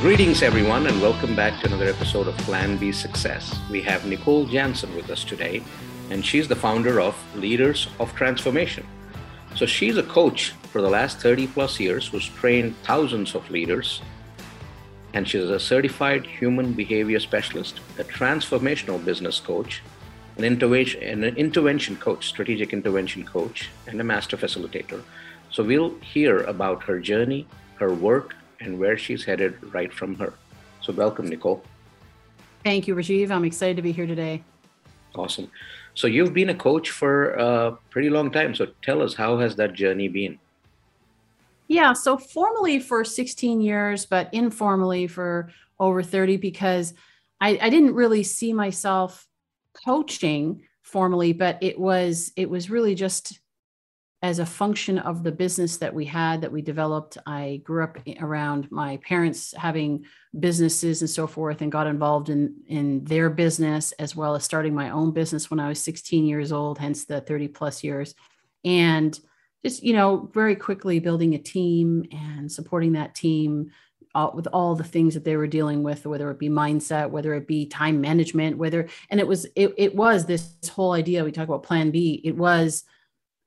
Greetings, everyone, and welcome back to another episode of Plan B Success. We have Nicole Jansen with us today, and she's the founder of Leaders of Transformation. So, she's a coach for the last 30 plus years who's trained thousands of leaders, and she's a certified human behavior specialist, a transformational business coach, an intervention, an intervention coach, strategic intervention coach, and a master facilitator. So, we'll hear about her journey, her work, and where she's headed right from her. So, welcome, Nicole. Thank you, Rajiv. I'm excited to be here today. Awesome. So, you've been a coach for a pretty long time. So, tell us, how has that journey been? Yeah, so formally for 16 years, but informally for over 30 because I, I didn't really see myself coaching formally, but it was it was really just as a function of the business that we had that we developed. I grew up around my parents having businesses and so forth and got involved in in their business as well as starting my own business when i was 16 years old hence the 30 plus years. And just you know very quickly building a team and supporting that team with all the things that they were dealing with whether it be mindset whether it be time management whether and it was it, it was this whole idea we talk about plan b it was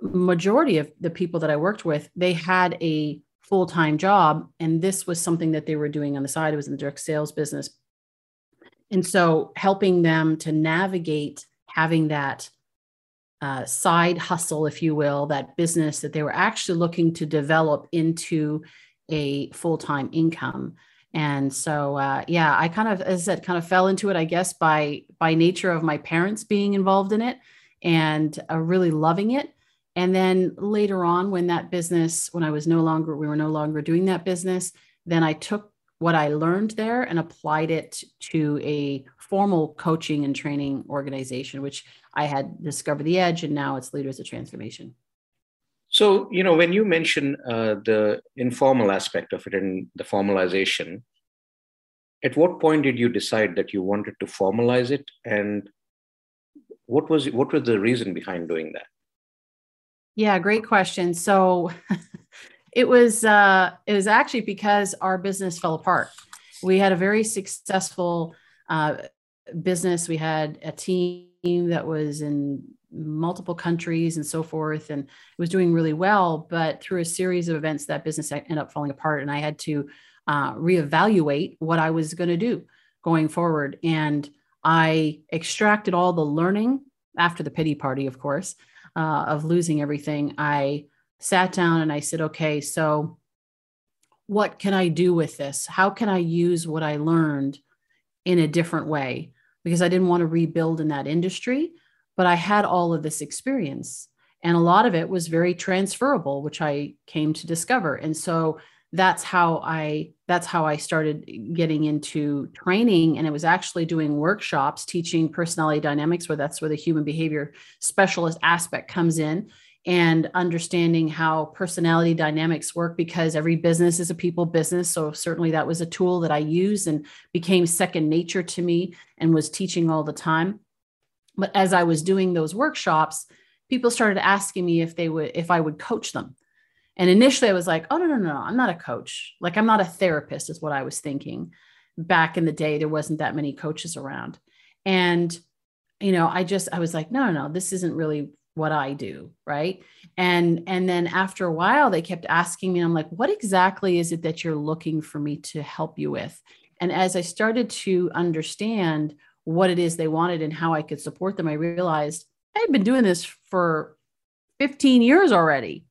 majority of the people that I worked with, they had a full time job. And this was something that they were doing on the side. It was in the direct sales business. And so helping them to navigate having that uh, side hustle, if you will, that business that they were actually looking to develop into a full time income. And so, uh, yeah, I kind of, as I said, kind of fell into it, I guess, by by nature of my parents being involved in it and uh, really loving it and then later on, when that business, when I was no longer, we were no longer doing that business, then I took what I learned there and applied it to a formal coaching and training organization, which I had discovered the edge, and now it's Leaders of Transformation. So, you know, when you mention uh, the informal aspect of it and the formalization, at what point did you decide that you wanted to formalize it, and what was what was the reason behind doing that? Yeah, great question. So it was uh, it was actually because our business fell apart. We had a very successful uh, business. We had a team that was in multiple countries and so forth, and it was doing really well. But through a series of events, that business ended up falling apart, and I had to uh, reevaluate what I was going to do going forward. And I extracted all the learning after the pity party, of course, uh, of losing everything, I sat down and I said, okay, so what can I do with this? How can I use what I learned in a different way? Because I didn't want to rebuild in that industry, but I had all of this experience. And a lot of it was very transferable, which I came to discover. And so that's how I that's how I started getting into training and it was actually doing workshops teaching personality dynamics where that's where the human behavior specialist aspect comes in and understanding how personality dynamics work because every business is a people business. So certainly that was a tool that I used and became second nature to me and was teaching all the time. But as I was doing those workshops people started asking me if they would if I would coach them and initially I was like, oh, no, no, no, I'm not a coach. Like, I'm not a therapist, is what I was thinking. Back in the day, there wasn't that many coaches around. And, you know, I just, I was like, no, no, no, this isn't really what I do. Right. And, and then after a while, they kept asking me, I'm like, what exactly is it that you're looking for me to help you with? And as I started to understand what it is they wanted and how I could support them, I realized I had been doing this for 15 years already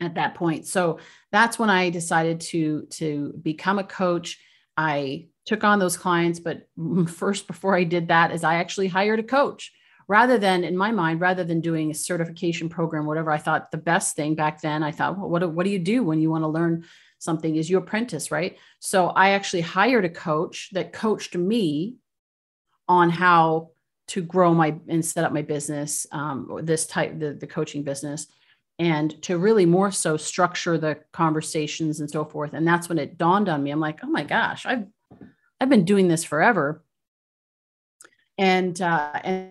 at that point. So that's when I decided to to become a coach. I took on those clients, but first before I did that is I actually hired a coach rather than in my mind rather than doing a certification program whatever I thought the best thing back then I thought well, what what do you do when you want to learn something is you apprentice, right? So I actually hired a coach that coached me on how to grow my and set up my business um, this type the, the coaching business and to really more so structure the conversations and so forth. And that's when it dawned on me. I'm like oh my gosh i've i've been doing this forever. And uh, and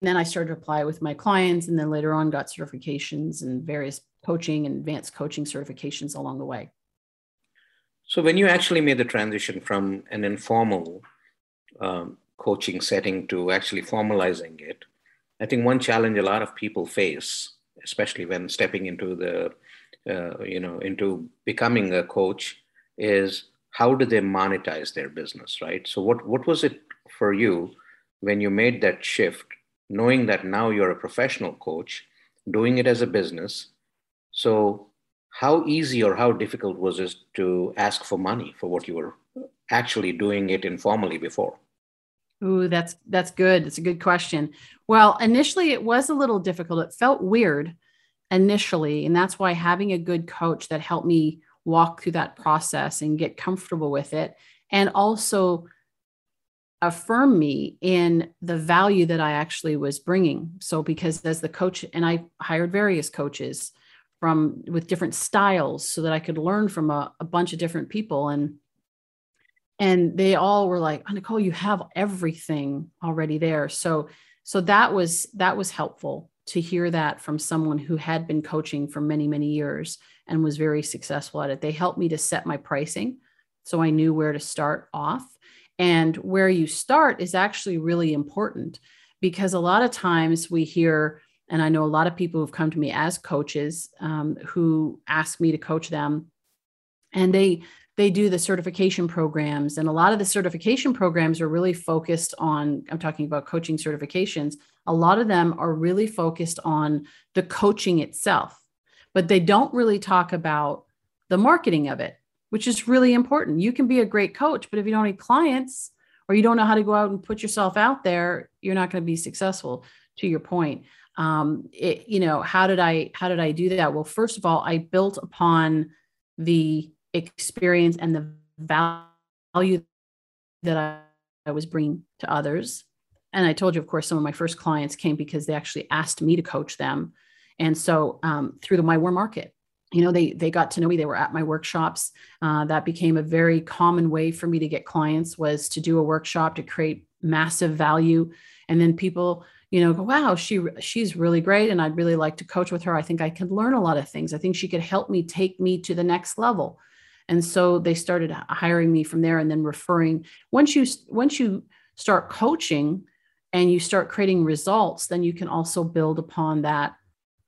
then i started to apply with my clients and then later on got certifications and various coaching and advanced coaching certifications along the way. So when you actually made the transition from an informal um, coaching setting to actually formalizing it, I think one challenge a lot of people face, especially when stepping into the, uh, you know, into becoming a coach, is how do they monetize their business, right? So what what was it for you when you made that shift, knowing that now you're a professional coach, doing it as a business? So how easy or how difficult was it to ask for money for what you were actually doing it informally before? Ooh, that's that's good. It's a good question. Well, initially it was a little difficult. It felt weird initially, and that's why having a good coach that helped me walk through that process and get comfortable with it and also affirm me in the value that I actually was bringing. So because as the coach and I hired various coaches from with different styles so that I could learn from a, a bunch of different people and and they all were like oh, nicole you have everything already there. So so that was that was helpful to hear that from someone who had been coaching for many many years and was very successful at it. They helped me to set my pricing so i knew where to start off. And where you start is actually really important because a lot of times we hear and i know a lot of people who've come to me as coaches um, who ask me to coach them and they they do the certification programs and a lot of the certification programs are really focused on i'm talking about coaching certifications a lot of them are really focused on the coaching itself but they don't really talk about the marketing of it which is really important. You can be a great coach but if you don't have clients or you don't know how to go out and put yourself out there you're not going to be successful to your point. Um, it, you know how did i how did i do that? Well first of all i built upon the experience and the value that I, I was bringing to others. And I told you, of course, some of my first clients came because they actually asked me to coach them. And so um, through the My Warm Market, you know, they they got to know me. They were at my workshops. Uh, that became a very common way for me to get clients was to do a workshop to create massive value, and then people you know go wow she she's really great and i'd really like to coach with her i think i could learn a lot of things i think she could help me take me to the next level and so they started hiring me from there and then referring once you once you start coaching and you start creating results then you can also build upon that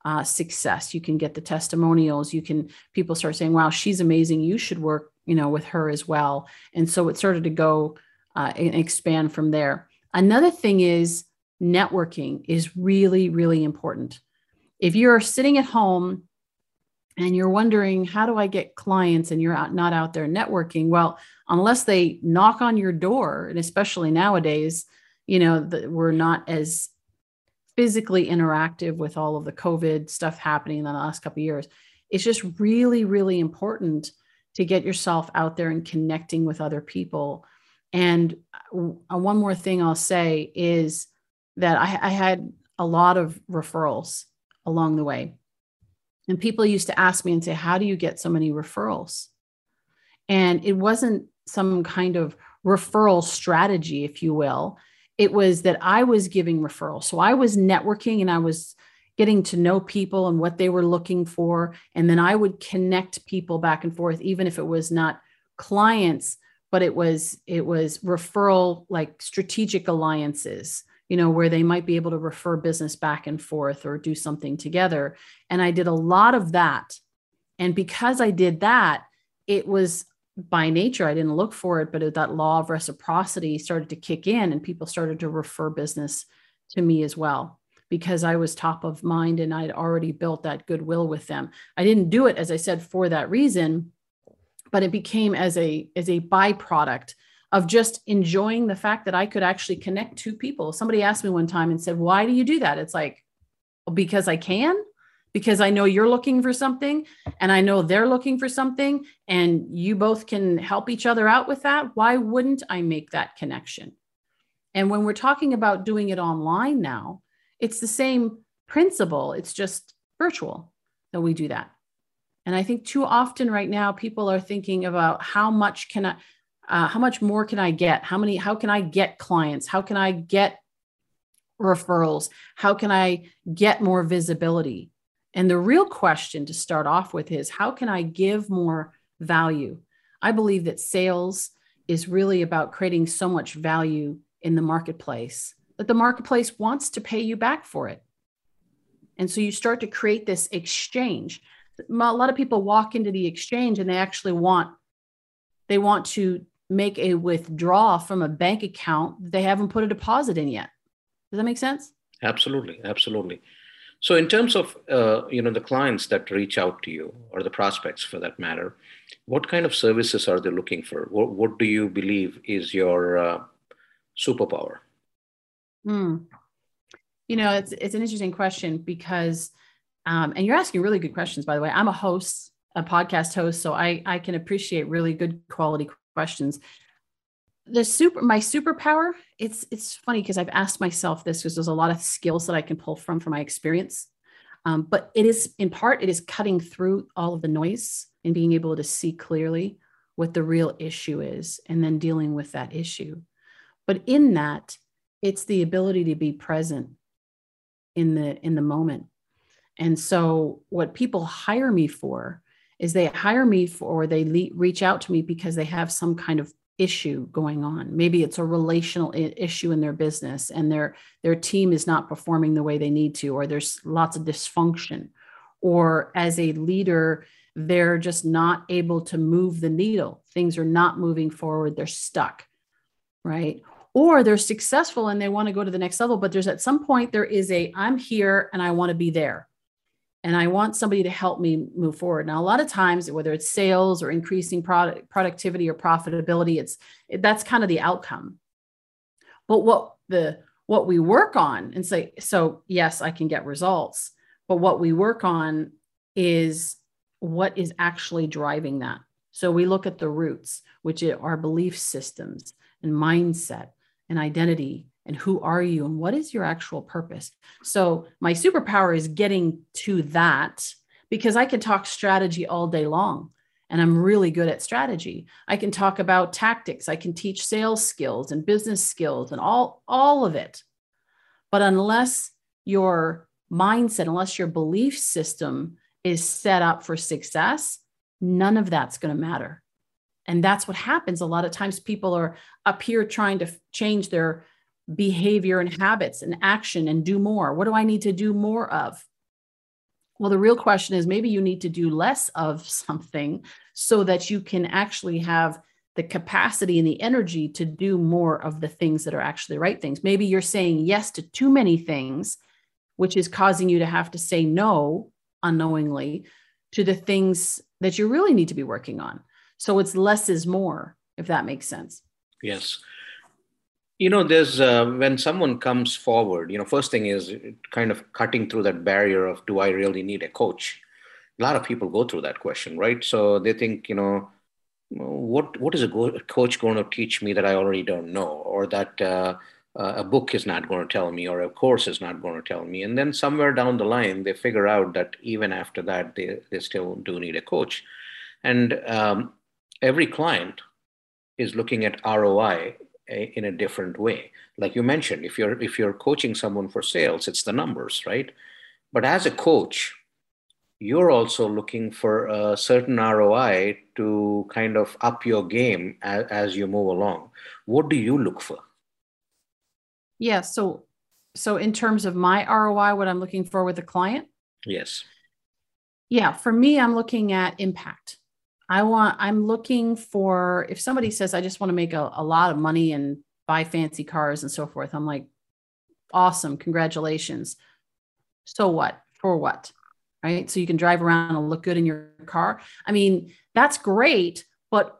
uh, success. You can get the testimonials. You can people start saying wow she's amazing. You should work you know with her as well. And so it started to go uh, and expand from there. Another thing is networking is really really important. If you're sitting at home and you're wondering how do i get clients and you're out, not out there networking? Well unless they knock on your door and especially nowadays you know the, we're not as physically interactive with all of the covid stuff happening in the last couple of years. It's just really really important to get yourself out there and connecting with other people. And uh, one more thing i'll say is that I, I had a lot of referrals along the way and people used to ask me and say, How do you get so many referrals? And it wasn't some kind of referral strategy, if you will. It was that I was giving referrals. So I was networking and I was getting to know people and what they were looking for. And then I would connect people back and forth, even if it was not clients, but it was it was referral like strategic alliances you know, where they might be able to refer business back and forth or do something together. And I did a lot of that. And because I did that, it was by nature, I didn't look for it, but that law of reciprocity started to kick in and people started to refer business to me as well because I was top of mind and I'd already built that goodwill with them. I didn't do it, as I said, for that reason, but it became as a as a byproduct of just enjoying the fact that I could actually connect two people. Somebody asked me one time and said, Why do you do that? It's like, well, because I can, because I know you're looking for something and I know they're looking for something, and you both can help each other out with that. Why wouldn't I make that connection? And when we're talking about doing it online now, it's the same principle, it's just virtual that we do that. And I think too often right now, people are thinking about how much can I, uh, how much more can i get? How many how can i get clients? How can i get referrals? How can i get more visibility? And the real question to start off with is how can i give more value? I believe that sales is really about creating so much value in the marketplace that the marketplace wants to pay you back for it. And so you start to create this exchange. A lot of people walk into the exchange and they actually want they want to make a withdrawal from a bank account that they haven't put a deposit in yet. Does that make sense? Absolutely, absolutely. So, in terms of uh, you know the clients that reach out to you or the prospects for that matter, what kind of services are they looking for? What, what do you believe is your uh, superpower? Hmm. You know, it's it's an interesting question because, um, and you're asking really good questions. By the way, I'm a host, a podcast host, so I I can appreciate really good quality questions. The super my superpower it's it's funny because i've asked myself this because there's a lot of skills that i can pull from from my experience. Um, but it is in part it is cutting through all of the noise and being able to see clearly what the real issue is and then dealing with that issue. But in that it's the ability to be present in the in the moment. And so what people hire me for is they hire me for or they le- reach out to me because they have some kind of issue going on. Maybe it's a relational issue in their business and their their team is not performing the way they need to or there's lots of dysfunction. Or as a leader they're just not able to move the needle. Things are not moving forward. They're stuck right? Or they're successful and they want to go to the next level but there's at some point there is a i'm here and i want to be there and I want somebody to help me move forward. Now, a lot of times, whether it's sales or increasing product productivity or profitability, it's it, that's kind of the outcome. But what the what we work on and say, so yes, I can get results, but what we work on is what is actually driving that. So we look at the roots, which are belief systems and mindset and identity and who are you and what is your actual purpose? So my superpower is getting to that because i can talk strategy all day long and i'm really good at strategy. I can talk about tactics. I can teach sales skills and business skills and all all of it. But unless your mindset unless your belief system is set up for success none of that's going to matter and that's what happens a lot of times people are up here trying to change their behavior and habits and action and do more? What do I need to do more of? Well, the real question is maybe you need to do less of something so that you can actually have the capacity and the energy to do more of the things that are actually right things. Maybe you're saying yes to too many things, which is causing you to have to say no unknowingly to the things that you really need to be working on. So it's less is more, if that makes sense. Yes. You know there's uh, when someone comes forward you know first thing is kind of cutting through that barrier of do i really need a coach? A lot of people go through that question right? So they think you know what what is a coach going to teach me that i already don't know? Or that uh, uh, a book is not going to tell me or a course is not going to tell me. And then somewhere down the line they figure out that even after that they, they still do need a coach. And um, every client is looking at roi eh, in a different way. Like you mentioned if you're if you're coaching someone for sales it's the numbers right? But as a coach you're also looking for a certain roi to kind of up your game as, as you move along. What do you look for? Yeah so so in terms of my roi what i'm looking for with a client? Yes. Yeah for me i'm looking at impact I want, I'm looking for, if somebody says, I just want to make a, a lot of money and buy fancy cars and so forth, I'm like, awesome, congratulations. So what? For what? Right. So you can drive around and look good in your car. I mean, that's great. But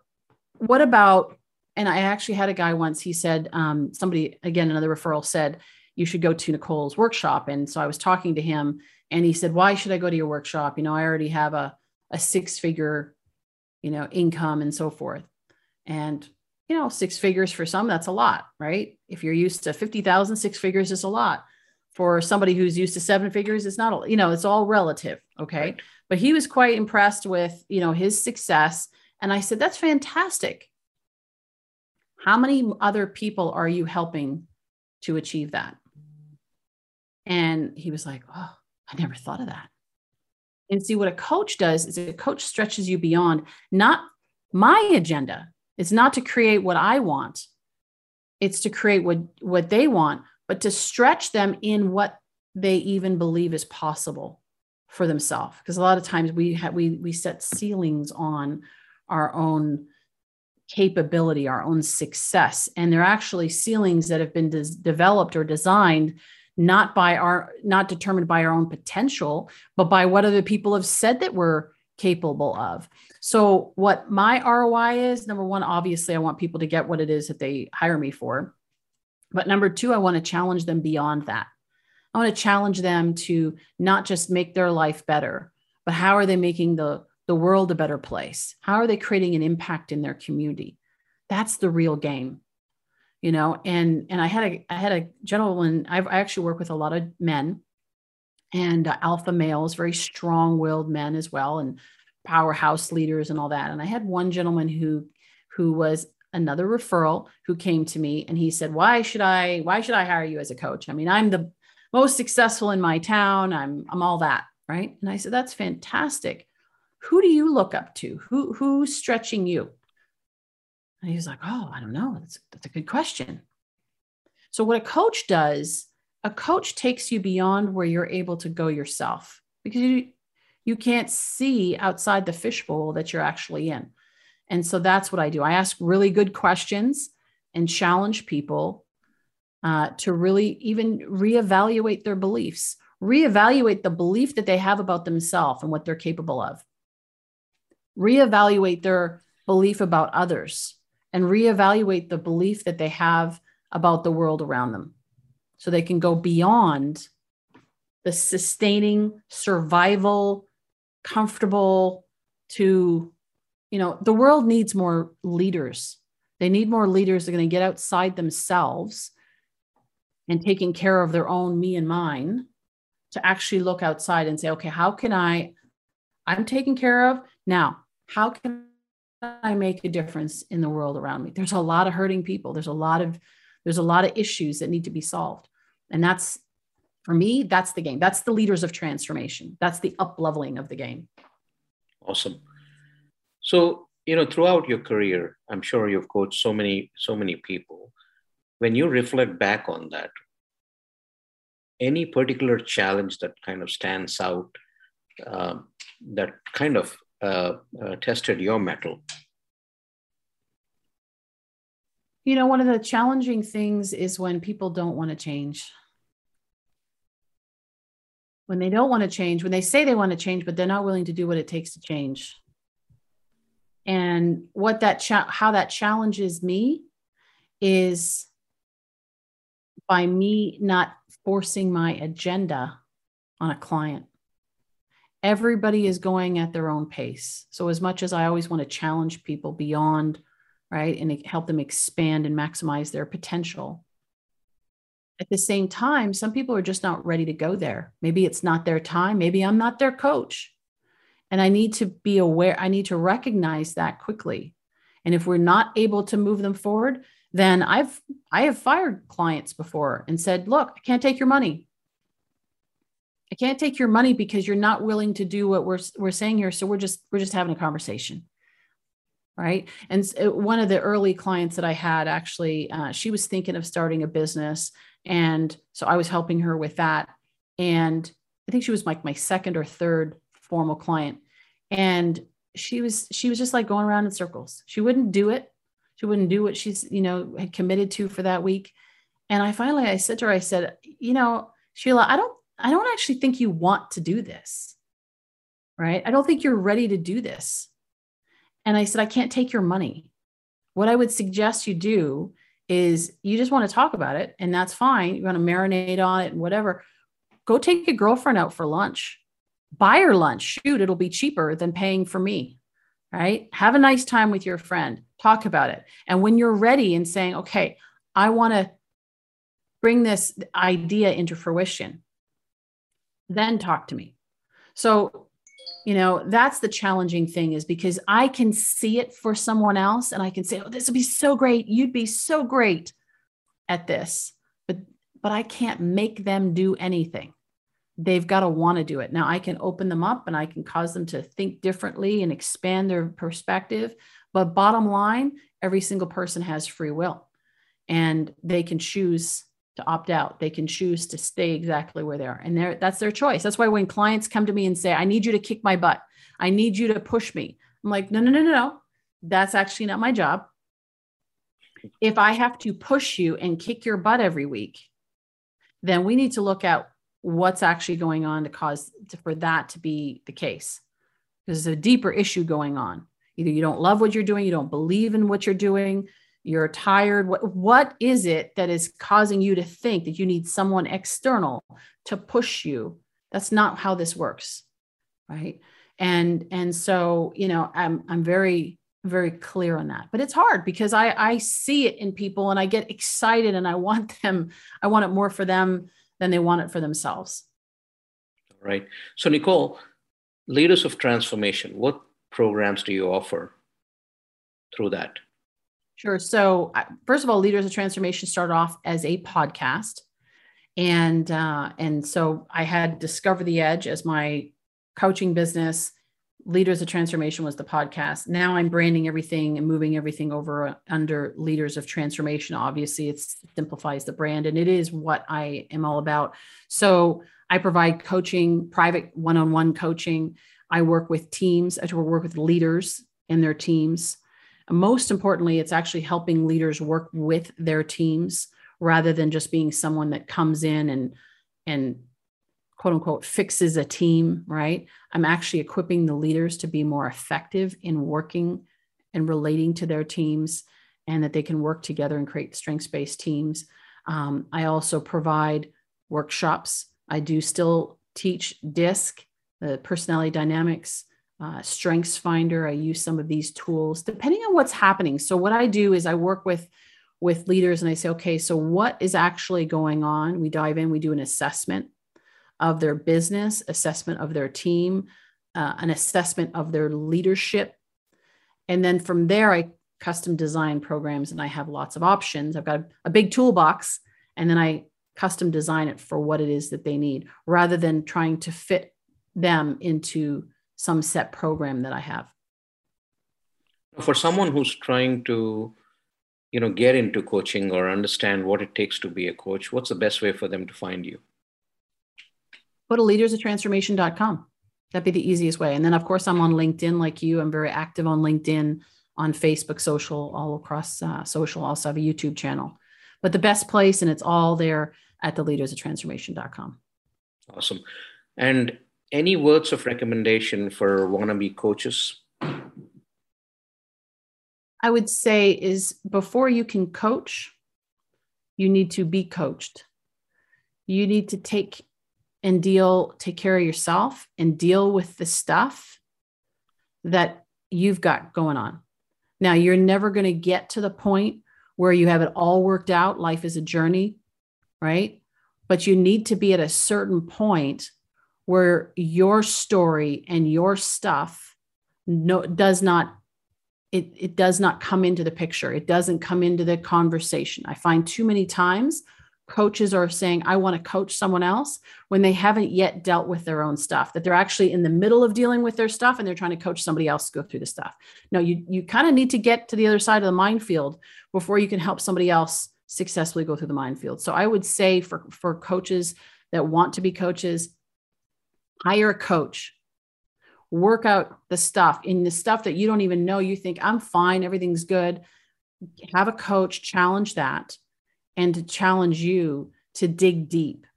what about, and I actually had a guy once, he said, um, somebody, again, another referral said, you should go to Nicole's workshop. And so I was talking to him and he said, why should I go to your workshop? You know, I already have a, a six figure you know, income and so forth. And, you know, six figures for some, that's a lot, right? If you're used to 50,000, six figures is a lot. For somebody who's used to seven figures, it's not, you know, it's all relative. Okay. Right. But he was quite impressed with, you know, his success. And I said, that's fantastic. How many other people are you helping to achieve that? And he was like, oh, I never thought of that. And see what a coach does is a coach stretches you beyond not My agenda It's not to create what I want. It's to create what, what they want, but to stretch them in what they even believe is possible for themselves. Because a lot of times we have we we set ceilings on our own capability, our own success. And they're actually ceilings that have been des- developed or designed not by our not determined by our own potential, but by what other people have said that we're capable of. So what my ROI is, number one, obviously I want people to get what it is that they hire me for. But number two, I want to challenge them beyond that. I want to challenge them to not just make their life better, but how are they making the the world a better place? How are they creating an impact in their community? That's the real game, you know. And and I had a I had a gentleman. I've, I actually work with a lot of men, and uh, alpha males, very strong-willed men as well, and powerhouse leaders and all that. And I had one gentleman who who was another referral who came to me and he said, "Why should I why should I hire you as a coach? I mean, I'm the most successful in my town. I'm I'm all that, right?" And I said, "That's fantastic." who do you look up to? Who who's stretching you? And he was like, oh, I don't know. That's, that's a good question. So what a coach does, a coach takes you beyond where you're able to go yourself because you you can't see outside the fishbowl that you're actually in. And so that's what I do. I ask really good questions and challenge people uh, to really even reevaluate their beliefs, reevaluate the belief that they have about themselves and what they're capable of reevaluate their belief about others and reevaluate the belief that they have about the world around them so they can go beyond the sustaining survival comfortable to you know the world needs more leaders. They need more leaders that are going to get outside themselves and taking care of their own me and mine to actually look outside and say okay how can i i'm taken care of now. How can I make a difference in the world around me? There's a lot of hurting people. There's a lot of there's a lot of issues that need to be solved. And that's for me, that's the game. That's the leaders of transformation. That's the up leveling of the game. Awesome. So, you know, throughout your career, I'm sure you've coached so many, so many people. When you reflect back on that, any particular challenge that kind of stands out uh, that kind of Uh, uh, tested your mettle? You know, one of the challenging things is when people don't want to change. When they don't want to change, when they say they want to change, but they're not willing to do what it takes to change. And what that cha- how that challenges me is by me not forcing my agenda on a client everybody is going at their own pace. So, as much as I always want to challenge people beyond, right, and help them expand and maximize their potential, at the same time, some people are just not ready to go there. Maybe it's not their time. Maybe I'm not their coach. And I need to be aware, I need to recognize that quickly. And if we're not able to move them forward, then I've I have fired clients before and said, look, I can't take your money. I can't take your money because you're not willing to do what we're we're saying here. So we're just we're just having a conversation, right? And one of the early clients that I had actually, uh, she was thinking of starting a business, and so I was helping her with that. And I think she was like my second or third formal client, and she was she was just like going around in circles. She wouldn't do it. She wouldn't do what she's you know had committed to for that week. And I finally I said to her, I said, you know, Sheila, I don't I don't actually think you want to do this. Right. I don't think you're ready to do this. And I said, I can't take your money. What I would suggest you do is you just want to talk about it, and that's fine. You want to marinate on it and whatever. Go take a girlfriend out for lunch. Buy her lunch. Shoot, it'll be cheaper than paying for me. Right. Have a nice time with your friend. Talk about it. And when you're ready and saying, okay, I want to bring this idea into fruition, then talk to me. So, you know, that's the challenging thing is because I can see it for someone else and I can say, oh, this would be so great. You'd be so great at this. But but I can't make them do anything. they've got to want to do it. Now I can open them up and I can cause them to think differently and expand their perspective. But bottom line, every single person has free will and they can choose to opt out. They can choose to stay exactly where they are. And that's their choice. That's why when clients come to me and say, I need you to kick my butt, I need you to push me. I'm like, no, no, no, no, no. That's actually not my job. If I have to push you and kick your butt every week, then we need to look at what's actually going on to cause to, for that to be the case. There's a deeper issue going on. Either you don't love what you're doing, you don't believe in what you're doing, you're tired. What, what is it that is causing you to think that you need someone external to push you? That's not how this works. Right. And and so, you know, I'm I'm very very clear on that but it's hard because i i see it in people and i get excited and i want them i want it more for them than they want it for themselves right so nicole leaders of transformation what programs do you offer through that sure so first of all leaders of transformation started off as a podcast and uh, and so i had discover the edge as my coaching business Leaders of Transformation was the podcast. Now I'm branding everything and moving everything over under Leaders of Transformation. Obviously, it simplifies the brand and it is what I am all about. So I provide coaching, private one on one coaching. I work with teams, I work with leaders and their teams. Most importantly, it's actually helping leaders work with their teams rather than just being someone that comes in and and quote unquote fixes a team, right? I'm actually equipping the leaders to be more effective in working and relating to their teams and that they can work together and create strengths based teams. Um, I also provide workshops. I do still teach DISC, the personality dynamics, uh, Strengths Finder. I use some of these tools depending on what's happening. So, what I do is I work with with leaders and I say, okay, so what is actually going on? We dive in, we do an assessment of their business, assessment of their team, uh, an assessment of their leadership. And then from there, I custom design programs and I have lots of options. I've got a, a big toolbox and then I custom design it for what it is that they need rather than trying to fit them into some set program that I have. For someone who's trying to you know get into coaching or understand what it takes to be a coach what's the best way for them to find you go to leadersoftransformation.com. That'd be the easiest way. And then, of course, I'm on LinkedIn like you. I'm very active on LinkedIn, on Facebook, social, all across uh, social. Also have a YouTube channel. But the best place, and it's all there at the leadersoftransformation.com. Awesome. And any words of recommendation for wannabe coaches? I would say is before you can coach, you need to be coached. You need to take and deal, take care of yourself and deal with the stuff that you've got going on. Now, you're never going to get to the point where you have it all worked out. Life is a journey, right? But you need to be at a certain point where your story and your stuff no does not it, it does not come into the picture it doesn't come into the conversation i find too many times coaches are saying, I want to coach someone else when they haven't yet dealt with their own stuff, that they're actually in the middle of dealing with their stuff and they're trying to coach somebody else go through the stuff. No, you, you kind of need to get to the other side of the minefield before you can help somebody else successfully go through the minefield. So I would say for, for coaches that want to be coaches, hire a coach, work out the stuff in the stuff that you don't even know. You think, I'm fine, everything's good. Have a coach challenge that and to challenge you to dig deep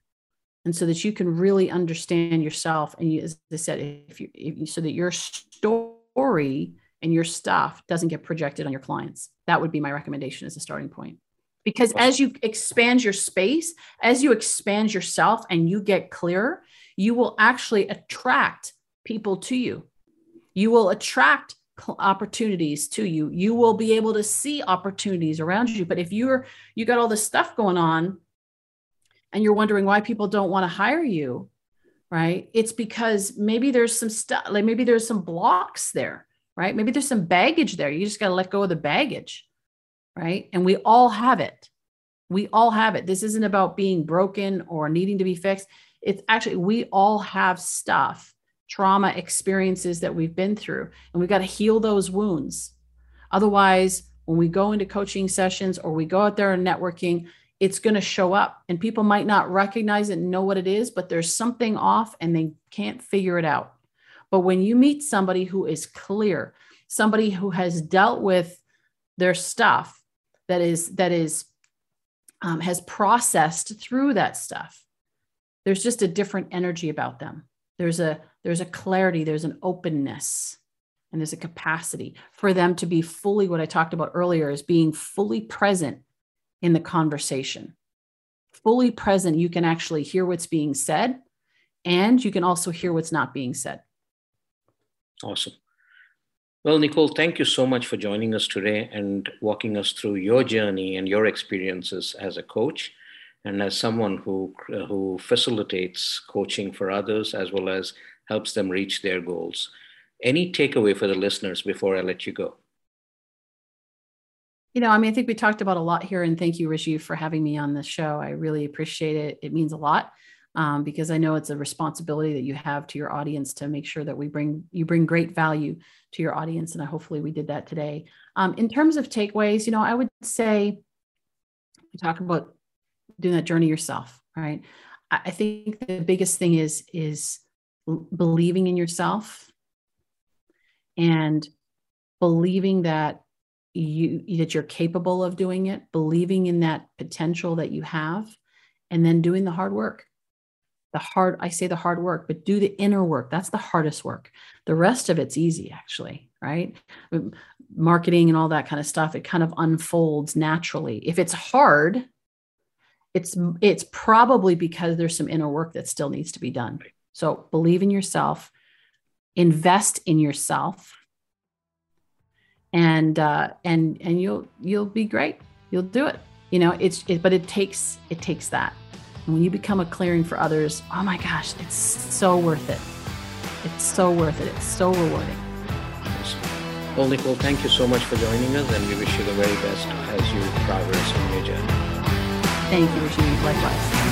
and so that you can really understand yourself and you, as i said if you, if you so that your story and your stuff doesn't get projected on your clients that would be my recommendation as a starting point because as you expand your space as you expand yourself and you get clearer you will actually attract people to you. You will attract opportunities to you. You will be able to see opportunities around you. But if you're you got all this stuff going on and you're wondering why people don't want to hire you right? It's because maybe there's some stuff like maybe there's some blocks there right? Maybe there's some baggage there. You just got to let go of the baggage right? And we all have it. We all have it. This isn't about being broken or needing to be fixed. It's actually we all have stuff trauma experiences that we've been through and we've got to heal those wounds. Otherwise when we go into coaching sessions or we go out there and networking it's going to show up and people might not recognize it and know what it is but there's something off and they can't figure it out. But when you meet somebody who is clear somebody who has dealt with their stuff that is that is um, has processed through that stuff there's just a different energy about them. There's a there's a clarity there's an openness and there's a capacity for them to be fully what i talked about earlier is being fully present in the conversation. Fully present you can actually hear what's being said and you can also hear what's not being said. Awesome well, Nicole, thank you so much for joining us today and walking us through your journey and your experiences as a coach and as someone who, uh, who facilitates coaching for others as well as helps them reach their goals. Any takeaway for the listeners before I let you go? You know, I mean, I think we talked about a lot here, and thank you, Rajiv, for having me on the show. I really appreciate it. It means a lot um, because I know it's a responsibility that you have to your audience to make sure that we bring you bring great value to your audience, and I, hopefully we did that today. Um, in terms of takeaways, you know, I would say we talk about doing that journey yourself, right? I, I think the biggest thing is is believing in yourself and believing that you that you're capable of doing it believing in that potential that you have and then doing the hard work the hard i say the hard work but do the inner work. That's the hardest work. The rest of it's easy actually right? Marketing and all that kind of stuff it kind of unfolds naturally. If it's hard it's it's probably because there's some inner work that still needs to be done. So believe in yourself invest in yourself and uh and and you'll you'll be great. You'll do it. You know it's it, but it takes it takes that and when you become a clearing for others, oh my gosh, it's so worth it. It's so worth it. It's so rewarding. Well, Nicole, thank you so much for joining us, and we wish you the very best as you progress on your journey. Thank you, Rajiv. Likewise.